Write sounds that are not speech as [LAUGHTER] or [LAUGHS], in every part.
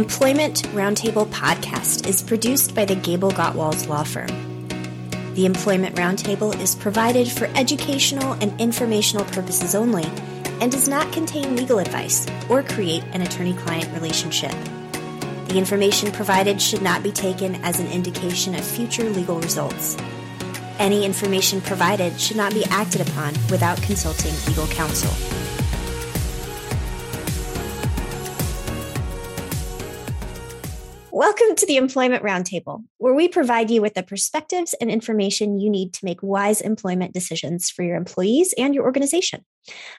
Employment Roundtable podcast is produced by the GableGotwals Law Firm. The Employment Roundtable is provided for educational and informational purposes only and does not contain legal advice or create an attorney client relationship. The information provided should not be taken as an indication of future legal results. Any information provided should not be acted upon without consulting legal counsel. Welcome to the Employment Roundtable, where we provide you with the perspectives and information you need to make wise employment decisions for your employees and your organization.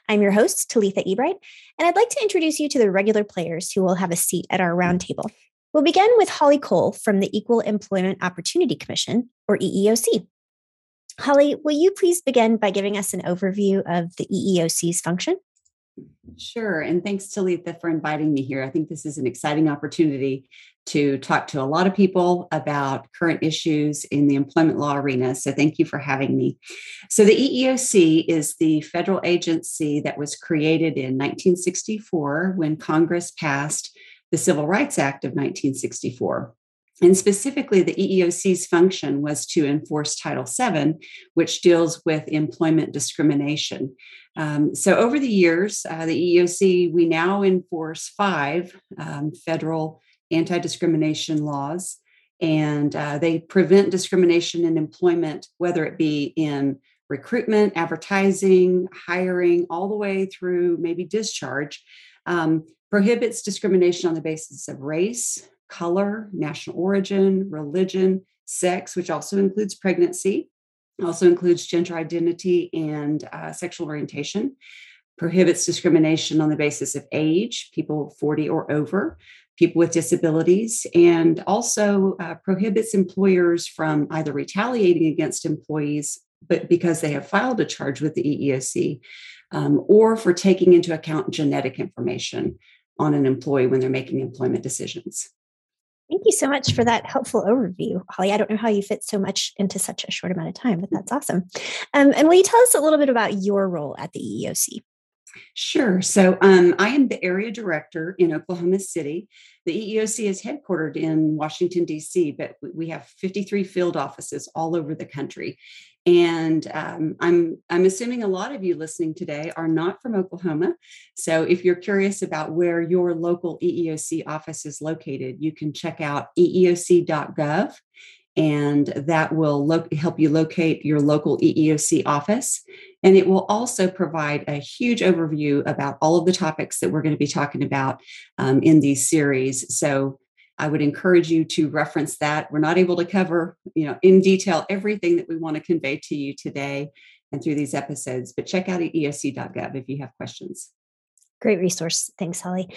I'm your host, Talitha Ebright, and I'd like to introduce you to the regular players who will have a seat at our roundtable. We'll begin with Holly Cole from the Equal Employment Opportunity Commission, or EEOC. Holly, will you please begin by giving us an overview of the EEOC's function? Sure. And thanks Talitha for inviting me here. I think this is an exciting opportunity to talk to a lot of people about current issues in the employment law arena. So thank you for having me. So the EEOC is the federal agency that was created in 1964 when Congress passed the Civil Rights Act of 1964. And specifically, the EEOC's function was to enforce Title VII, which deals with employment discrimination. Um, so, over the years, uh, the EEOC, we now enforce five um, federal anti discrimination laws, and uh, they prevent discrimination in employment, whether it be in recruitment, advertising, hiring, all the way through maybe discharge. Um, prohibits discrimination on the basis of race, color, national origin, religion, sex, which also includes pregnancy, also includes gender identity and uh, sexual orientation, prohibits discrimination on the basis of age, people 40 or over, people with disabilities, and also uh, prohibits employers from either retaliating against employees but because they have filed a charge with the EEOC, um, or for taking into account genetic information on an employee when they're making employment decisions. Thank you so much for that helpful overview, Holly. I don't know how you fit so much into such a short amount of time, but that's awesome. Um, and will you tell us a little bit about your role at the EEOC? Sure. So um, I am the area director in Oklahoma City. The EEOC is headquartered in Washington, D.C., but we have 53 field offices all over the country. And um, I'm I'm assuming a lot of you listening today are not from Oklahoma. So if you're curious about where your local EEOC office is located, you can check out eeoc.gov, and that will lo- help you locate your local EEOC office. And it will also provide a huge overview about all of the topics that we're going to be talking about um, in these series. So I would encourage you to reference that. We're not able to cover, you know, in detail everything that we want to convey to you today and through these episodes, but check out eeoc.gov if you have questions. Great resource. Thanks, Holly.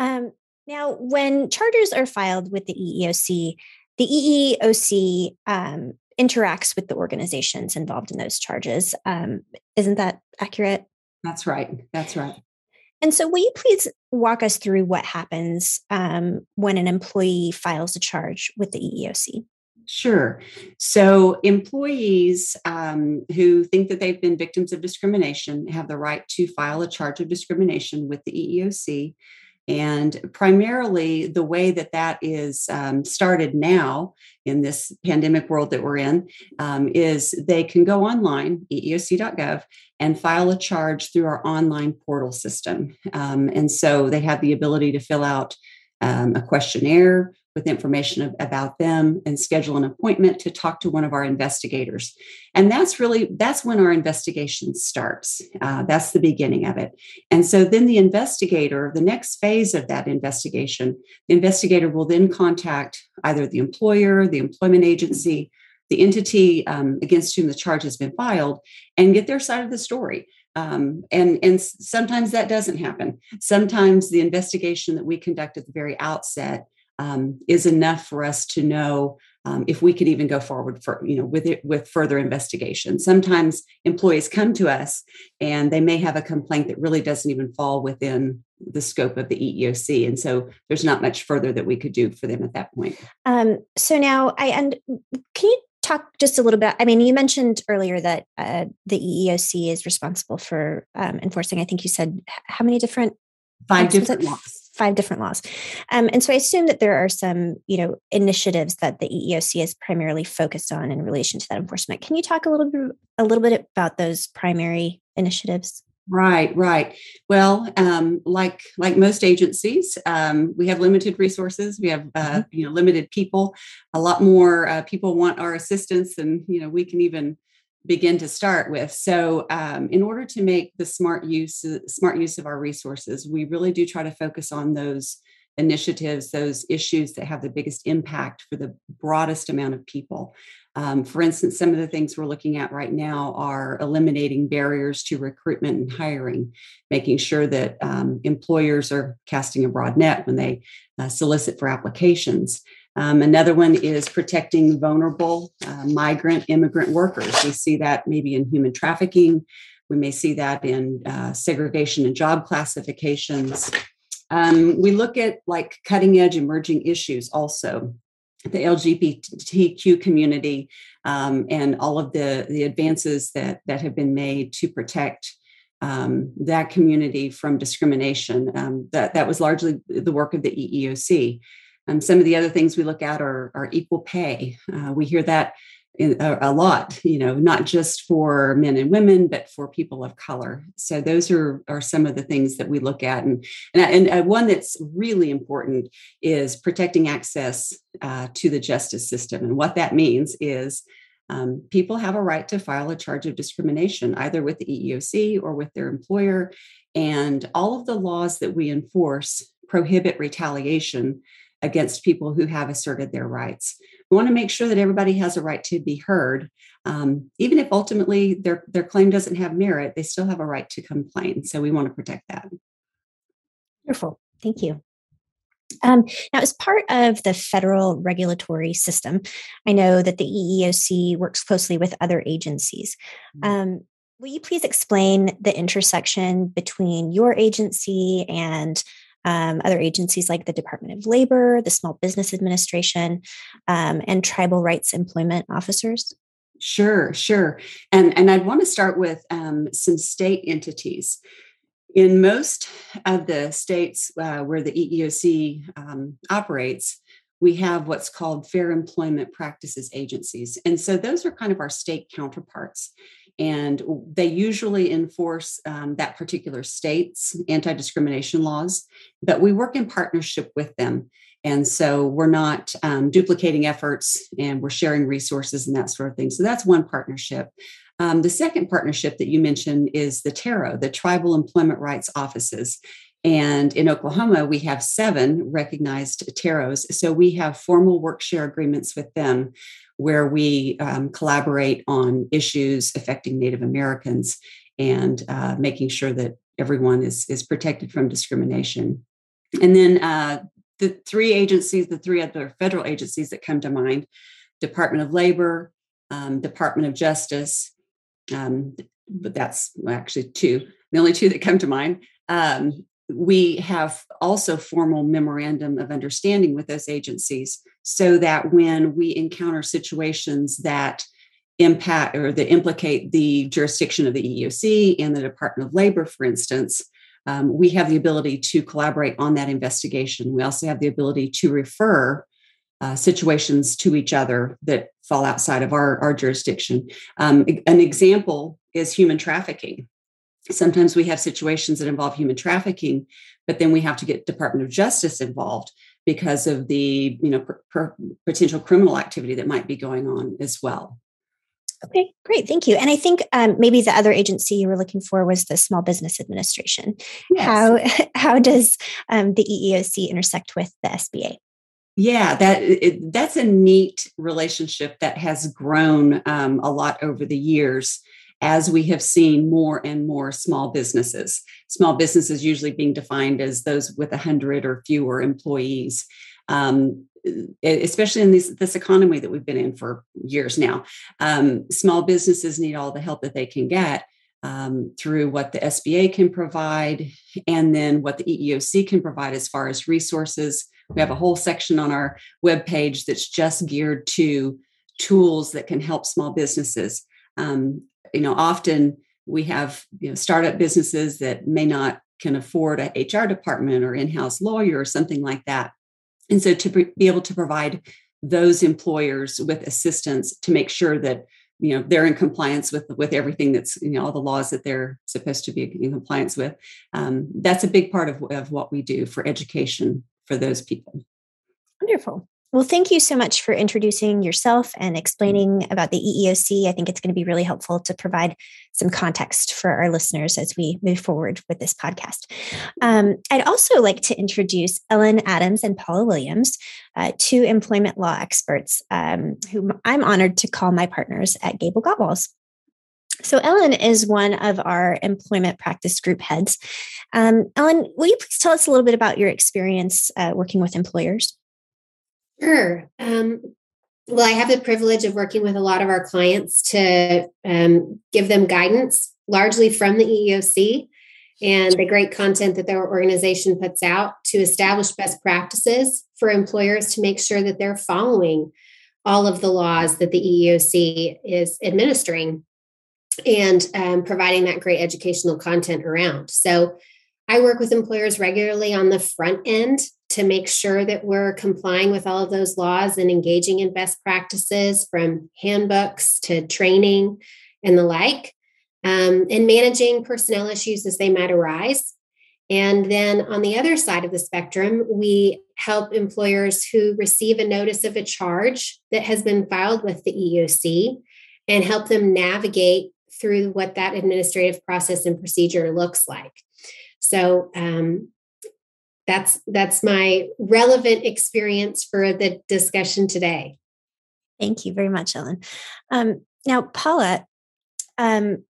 Um, now, when charges are filed with the EEOC, the EEOC um, interacts with the organizations involved in those charges. Um, isn't that accurate? That's right. That's right. And so, will you please walk us through what happens um, when an employee files a charge with the EEOC? Sure. So, employees um, who think that they've been victims of discrimination have the right to file a charge of discrimination with the EEOC. And primarily, the way that that is um, started now in this pandemic world that we're in um, is they can go online, eeoc.gov, and file a charge through our online portal system. Um, and so they have the ability to fill out um, a questionnaire with information about them and schedule an appointment to talk to one of our investigators. And that's really that's when our investigation starts. Uh, that's the beginning of it. And so then the investigator the next phase of that investigation the investigator will then contact either the employer the employment agency the entity um, against whom the charge has been filed and get their side of the story. Um, and and sometimes that doesn't happen. Sometimes the investigation that we conduct at the very outset um, is enough for us to know um, if we could even go forward for you know with it with further investigation. Sometimes employees come to us and they may have a complaint that really doesn't even fall within the scope of the eeoc and so there's not much further that we could do for them at that point. Um, so now i and can you talk just a little bit i mean you mentioned earlier that uh, the eeoc is responsible for um, enforcing. I think you said how many different five different laws five different laws. Um, and so I assume that there are some, you know, initiatives that the EEOC is primarily focused on in relation to that enforcement. Can you talk a little bit a little bit about those primary initiatives? Right, right. Well, um, like like most agencies, um, we have limited resources. We have uh, mm-hmm. you know limited people. A lot more uh, people want our assistance than you know we can even begin to start with. So, um, in order to make the smart use smart use of our resources, we really do try to focus on those initiatives, those issues that have the biggest impact for the broadest amount of people. Um, for instance, some of the things we're looking at right now are eliminating barriers to recruitment and hiring, making sure that um, employers are casting a broad net when they uh, solicit for applications. Um, another one is protecting vulnerable uh, migrant immigrant workers. We see that maybe in human trafficking. We may see that in uh, segregation and job classifications. Um, we look at like cutting edge emerging issues also. The LGBTQ community um, and all of the, the advances that, that have been made to protect um, that community from discrimination. Um, that, that was largely the work of the EEOC. Um, some of the other things we look at are, are equal pay. Uh, we hear that in, a, a, lot, you know, not just for men and women, but for people of color. So those are, are some of the things that we look at. And, and, and uh, one that's really important is protecting access uh, to the justice system. And what that means is um, people have a right to file a charge of discrimination, either with the EEOC or with their employer. And all of the laws that we enforce prohibit retaliation against people who have asserted their rights. We want to make sure that everybody has a right to be heard. Um, even if ultimately their, their claim doesn't have merit, they still have a right to complain. So we want to protect that. Wonderful. Thank you. Um, now, as part of the federal regulatory system, I know that the EEOC works closely with other agencies. Mm-hmm. Um, will you please explain the intersection between your agency and um, other agencies like the Department of Labor, the Small Business Administration, um, and tribal rights employment officers? Sure, sure. And, and I'd want to start with um, some state entities. In most of the states uh, where the EEOC um, operates, we have what's called fair employment practices agencies. And so those are kind of our state counterparts and they usually enforce um, that particular state's anti discrimination laws, but we work in partnership with them. And so we're not um, duplicating efforts and we're sharing resources and that sort of thing. So that's one partnership. Um, the second partnership that you mentioned is the TERO, the Tribal Employment Rights Offices. And in Oklahoma, we have seven recognized TEROs. So we have formal work share agreements with them where we um, collaborate on issues affecting Native Americans and uh, making sure that everyone is, is protected from discrimination. And then uh, the three agencies, the three other federal agencies that come to mind Department of Labor, um, Department of Justice, um, but that's actually two, the only two that come to mind. Um, we have also formal memorandum of understanding with those agencies so that when we encounter situations that impact or that implicate the jurisdiction of the EEOC and the Department of Labor, for instance, um, we have the ability to collaborate on that investigation. We also have the ability to refer uh, situations to each other that fall outside of our, our jurisdiction. Um, an example is human trafficking sometimes we have situations that involve human trafficking but then we have to get department of justice involved because of the you know per, per potential criminal activity that might be going on as well. Okay great thank you. And i think um, maybe the other agency you were looking for was the small business administration. Yes. how [LAUGHS] how does um, the eeoc intersect with the sba yeah that it, that's a neat relationship that has grown um, a lot over the years as we have seen more and more small businesses. Small businesses usually being defined as those with 100 or fewer employees. Um, especially in this, this economy that we've been in for years now, um, small businesses need all the help that they can get. Um, through what the SBA can provide and then what the EEOC can provide as far as resources. We have a whole section on our webpage that's just geared to tools that can help small businesses. Um, you know often we have you know startup businesses that may not can afford a hr department or in-house lawyer or something like that. And so to be able to provide those employers with assistance to make sure that you know they're in compliance with with everything that's you know all the laws that they're supposed to be in compliance with um, that's a big part of, of what we do for education for those people. Wonderful well, thank you so much for introducing yourself and mm-hmm. explaining about the EEOC. I think it's going to be really helpful to provide some context for our listeners as we move forward with this podcast. Um, I'd also like to introduce Ellen Adams and Paula Williams, uh, two employment law experts um, whom I'm honored to call my partners at GableGotwals. So, Ellen is one of our employment practice group heads. Um, Ellen, will you please tell us a little bit about your experience uh, working with employers? Sure. Um, well, I have the privilege of working with a lot of our clients to um, give them guidance, largely from the EEOC and the great content that their organization puts out to establish best practices for employers to make sure that they're following all of the laws that the EEOC is administering and um, providing that great educational content around. So, I work with employers regularly on the front end to make sure that we're complying with all of those laws and engaging in best practices from handbooks to training and the like, um, and managing personnel issues as they might arise. And then on the other side of the spectrum, we help employers who receive a notice of a charge that has been filed with the EEOC and help them navigate through what that administrative process and procedure looks like. So um, that's that's my relevant experience for the discussion today. Thank you very much, Ellen. Um, now, Paula, um,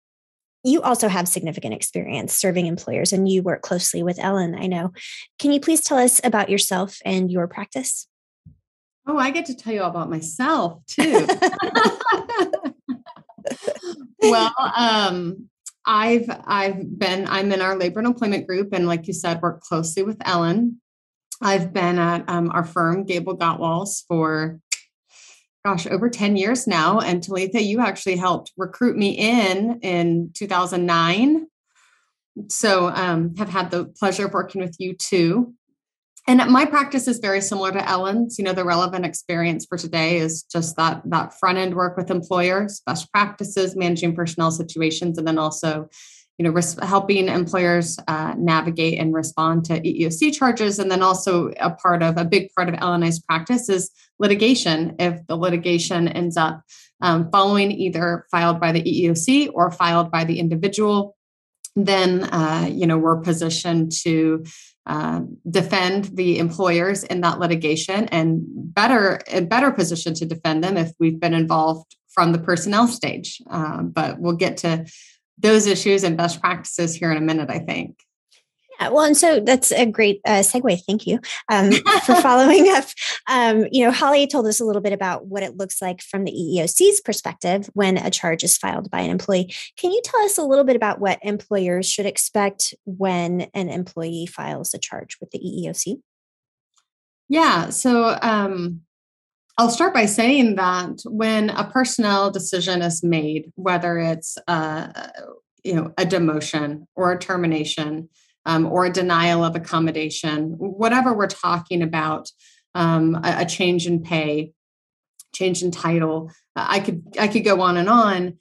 you also have significant experience serving employers and you work closely with Ellen, I know. Can you please tell us about yourself and your practice? Oh, I get to tell you all about myself too. [LAUGHS] [LAUGHS] well, um, I've I've been I'm in our labor and employment group, and like you said, work closely with Ellen. I've been at um, our firm GableGotwals for gosh over 10 years now and talitha you actually helped recruit me in in 2009 so um, have had the pleasure of working with you too and my practice is very similar to ellen's. You know the relevant experience for today is just that that front end work with employers best practices managing personnel situations and then also you know helping employers uh, navigate and respond to eeoc charges. And then also a part of a big part of L&E's practice is litigation. If the litigation ends up um, following either filed by the eeoc or filed by the individual then uh, you know we're positioned to uh, defend the employers in that litigation and better a better position to defend them if we've been involved from the personnel stage. Um, but we'll get to those issues and best practices here in a minute i think yeah, well, and so that's a great uh, segue. Thank you um, for [LAUGHS] following up. Um, you know, Holly told us a little bit about what it looks like from the EEOC's perspective when a charge is filed by an employee. Can you tell us a little bit about what employers should expect when an employee files a charge with the EEOC? Yeah, so um, I'll start by saying that when a personnel decision is made, whether it's uh, you know a demotion or a termination um, or a denial of accommodation, whatever we're talking about, um, a, a, change in pay, change in title. I could I could go on and on.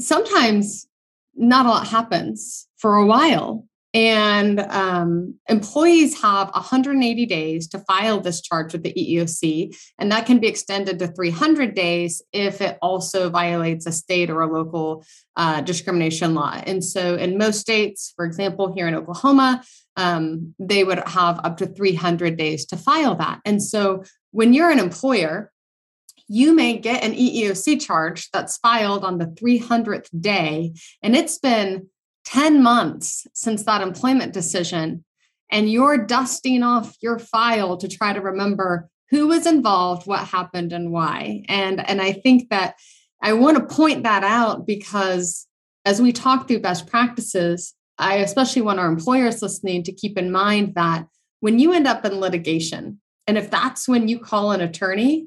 Sometimes not a lot happens for a while, and um, employees have 180 days to file this charge with the EEOC, and that can be extended to 300 days if it also violates a state or a local uh, discrimination law. And so, in most states, for example, here in Oklahoma, um, they would have up to 300 days to file that. And so, when you're an employer, you may get an EEOC charge that's filed on the 300th day, and it's been 10 months since that employment decision and you're dusting off your file to try to remember who was involved what happened and why. And and i think that i want to point that out because as we talk through best practices i especially want our employers listening to keep in mind that when you end up in litigation and if that's when you call an attorney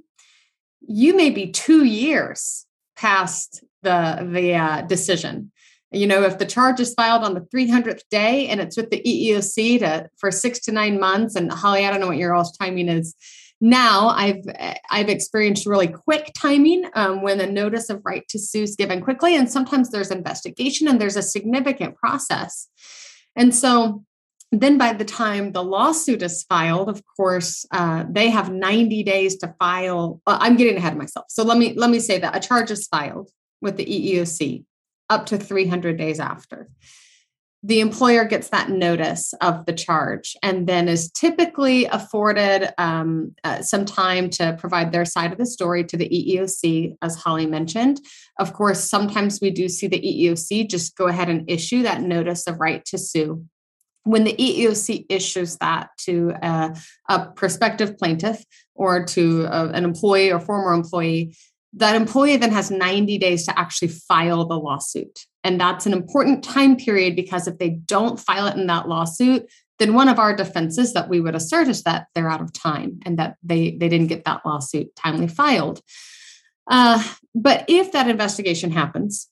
you may be two years past the the uh, decision You know, if the charge is filed on the 300th day and it's with the EEOC to, for six to nine months, and Holly, I don't know what your all's timing is. Now I've I've experienced really quick timing um, when a notice of right to sue is given quickly, and sometimes there's investigation and there's a significant process. And so then by the time the lawsuit is filed of course uh, they have 90 days to file uh, i'm getting ahead of myself. So let me let me say that a charge is filed with the eeoc up to 300 days after the employer gets that notice of the charge and then is typically afforded um, uh, some time to provide their side of the story to the EEOC, as Holly mentioned. Of course, sometimes we do see the EEOC just go ahead and issue that notice of right to sue. When the EEOC issues that to a, a prospective plaintiff or to a, an employee or former employee, that employee then has 90 days to actually file the lawsuit. And that's an important time period because if they don't file it in that lawsuit, then one of our defenses that we would assert is that they're out of time and that they, they didn't get that lawsuit timely filed. Uh, but if that investigation happens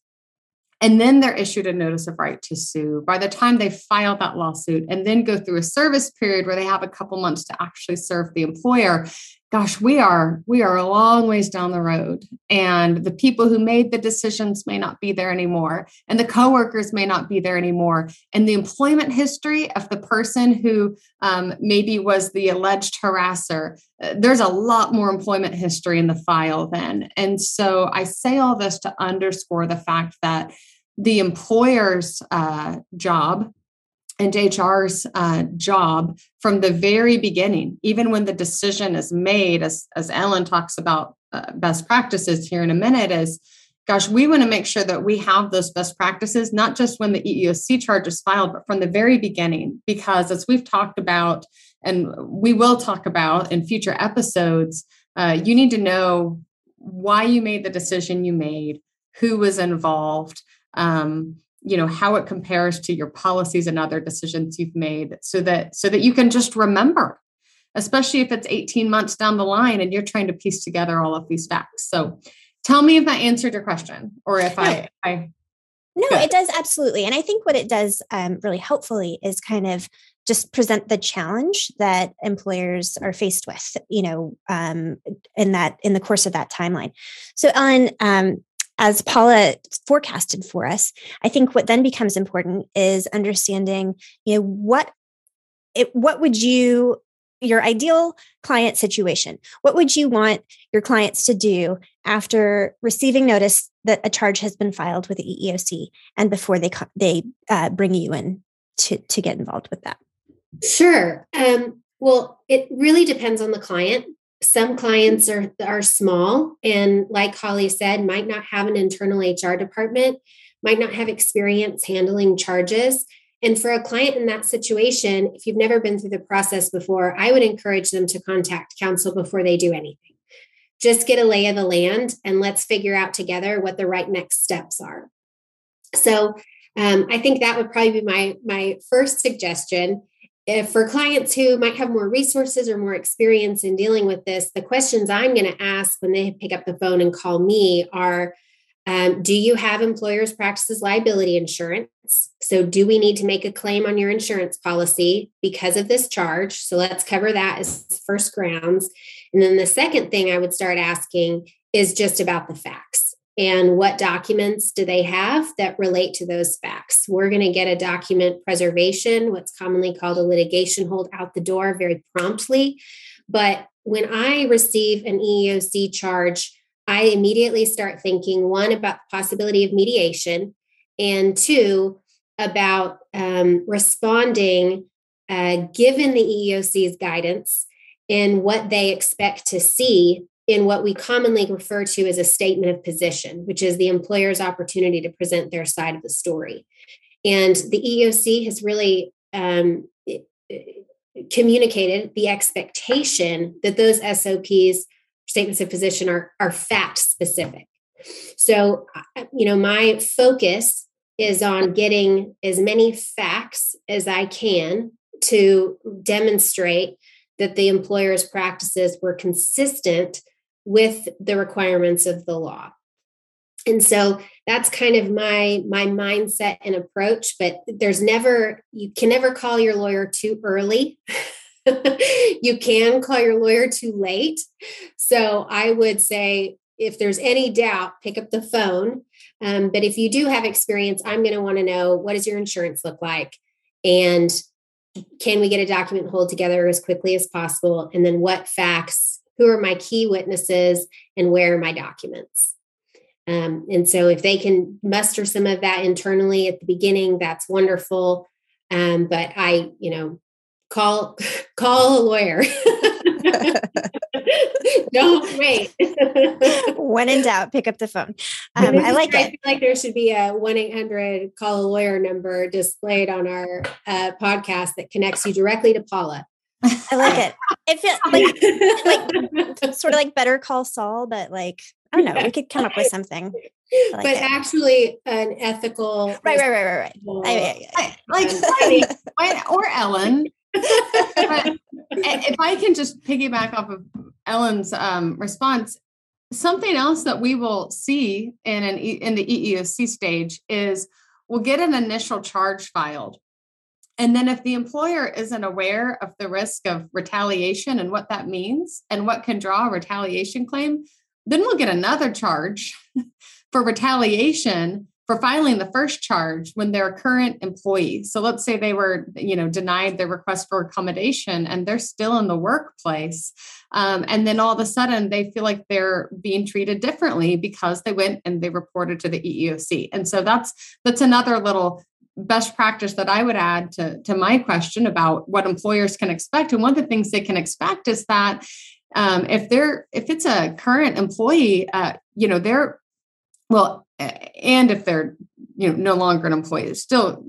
and then they're issued a notice of right to sue, by the time they file that lawsuit and then go through a service period where they have a couple months to actually serve the employer, gosh we are we are a long ways down the road. And the people who made the decisions may not be there anymore. And the coworkers may not be there anymore. And the employment history of the person who um, maybe was the alleged harasser uh, there's a lot more employment history in the file then. And so i say all this to underscore the fact that the employer's uh, job and HR's uh, job from the very beginning, even when the decision is made, as, as Ellen talks about uh, best practices here in a minute, is gosh, we want to make sure that we have those best practices, not just when the EEOC charge is filed, but from the very beginning. Because as we've talked about, and we will talk about in future episodes, uh, you need to know why you made the decision you made, who was involved. Um, you know how it compares to your policies and other decisions you've made so that so that you can just remember especially if it's 18 months down the line and you're trying to piece together all of these facts. So tell me if that answered your question or if i i no it does absolutely. And i think what it does um, really helpfully is kind of just present the challenge that employers are faced with you know um, in that in the course of that timeline. So ellen um, as Paula forecasted for us, I think what then becomes important is understanding, you know, what it, what would you your ideal client situation what would you want your clients to do after receiving notice that a charge has been filed with the eeoc and before they they uh, bring you in to to get involved with that? Sure. Um, well it really depends on the client some clients are are small and like holly said might not have an internal hr department might not have experience handling charges. And for a client in that situation if you've never been through the process before i would encourage them to contact counsel before they do anything. Just get a lay of the land and let's figure out together what the right next steps are. So um, i think that would probably be my my first suggestion if for clients who might have more resources or more experience in dealing with this, the questions I'm going to ask when they pick up the phone and call me are um, Do you have employers' practices liability insurance? So, do we need to make a claim on your insurance policy because of this charge? So, let's cover that as first grounds. And then the second thing I would start asking is just about the facts and what documents do they have that relate to those facts. We're going to get a document preservation, what's commonly called a litigation hold out the door very promptly. But when I receive an EEOC charge, I immediately start thinking one about the possibility of mediation, and two about um, responding uh, given the EEOC's guidance and what they expect to see in what we commonly refer to as a statement of position, which is the employer's opportunity to present their side of the story. And the EEOC has really um, communicated the expectation that those SOPs, statements of position, are, are fact specific. So, you know, my focus is on getting as many facts as I can to demonstrate that the employer's practices were consistent with the requirements of the law. and so that's kind of my my mindset and approach but there's never you can never call your lawyer too early. [LAUGHS] You can call your lawyer too late. So i would say if there's any doubt pick up the phone. Um, but if you do have experience i'm going to want to know what does your insurance look like? And can we get a document hold together as quickly as possible? And then what facts who are my key witnesses and where are my documents um, and so if they can muster some of that internally at the beginning, that's wonderful. Um, but I, you know, call [LAUGHS] call a lawyer. [LAUGHS] Don't wait. [LAUGHS] when in doubt, pick up the phone. Um, I like I it. feel like there should be a one eight hundred call a lawyer number displayed on our uh, podcast that connects you directly to Paula. I like it. It feels [LAUGHS] like like [LAUGHS] sort of like Better Call Saul, but like I don't know. We could come up with something. Like but it. actually, an ethical. Right, right, right, right, right. I, I, like, or Ellen. if I can just piggyback off of Ellen's um, response, something else that we will see in an in the EEOC stage is we'll get an initial charge filed. And then, if the employer isn't aware of the risk of retaliation and what that means and what can draw a retaliation claim, then we'll get another charge [LAUGHS] for retaliation for filing the first charge when they're a current employee. So let's say they were, you know, denied their request for accommodation and they're still in the workplace. Um, and then all of a sudden they feel like they're being treated differently because they went and they reported to the EEOC. And so that's that's another little best practice that I would add to, to my question about what employers can expect. And one of the things they can expect is that um, if they're if it's a current employee uh, you know they're well and if they're you know no longer an employee it still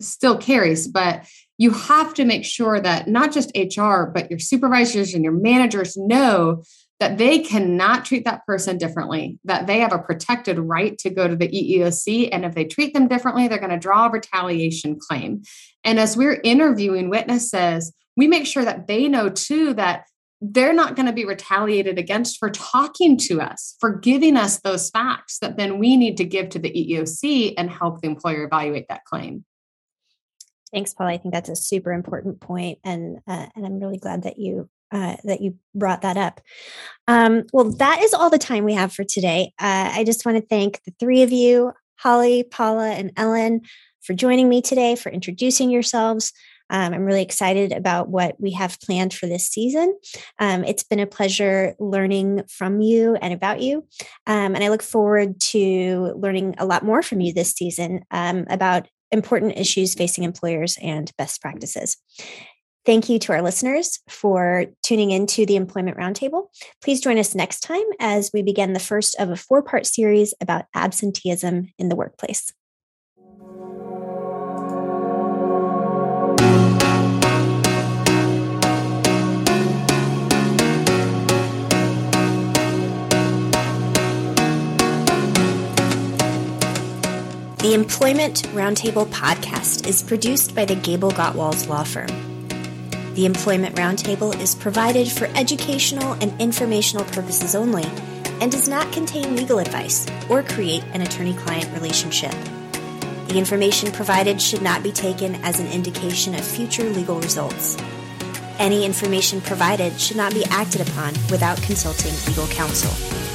still carries but you have to make sure that not just hr but your supervisors and your managers know that they cannot treat that person differently that they have a protected right to go to the eeoc and if they treat them differently they're going to draw a retaliation claim and as we're interviewing witnesses we make sure that they know too that they're not going to be retaliated against for talking to us, for giving us those facts that then we need to give to the EEOC and help the employer evaluate that claim. Thanks, Paul. I think that's a super important point, and uh, and I'm really glad that you uh, that you brought that up. Um, well, that is all the time we have for today. Uh, I just want to thank the three of you, Holly, Paula, and Ellen, for joining me today, for introducing yourselves. Um, I'm really excited about what we have planned for this season. Um, it's been a pleasure learning from you and about you. Um, and I look forward to learning a lot more from you this season um, about important issues facing employers and best practices. Thank you to our listeners for tuning into the Employment Roundtable. Please join us next time as we begin the first of a four part series about absenteeism in the workplace. The Employment Roundtable podcast is produced by the GableGotwals Law Firm. The Employment Roundtable is provided for educational and informational purposes only and does not contain legal advice or create an attorney client relationship. The information provided should not be taken as an indication of future legal results. Any information provided should not be acted upon without consulting legal counsel.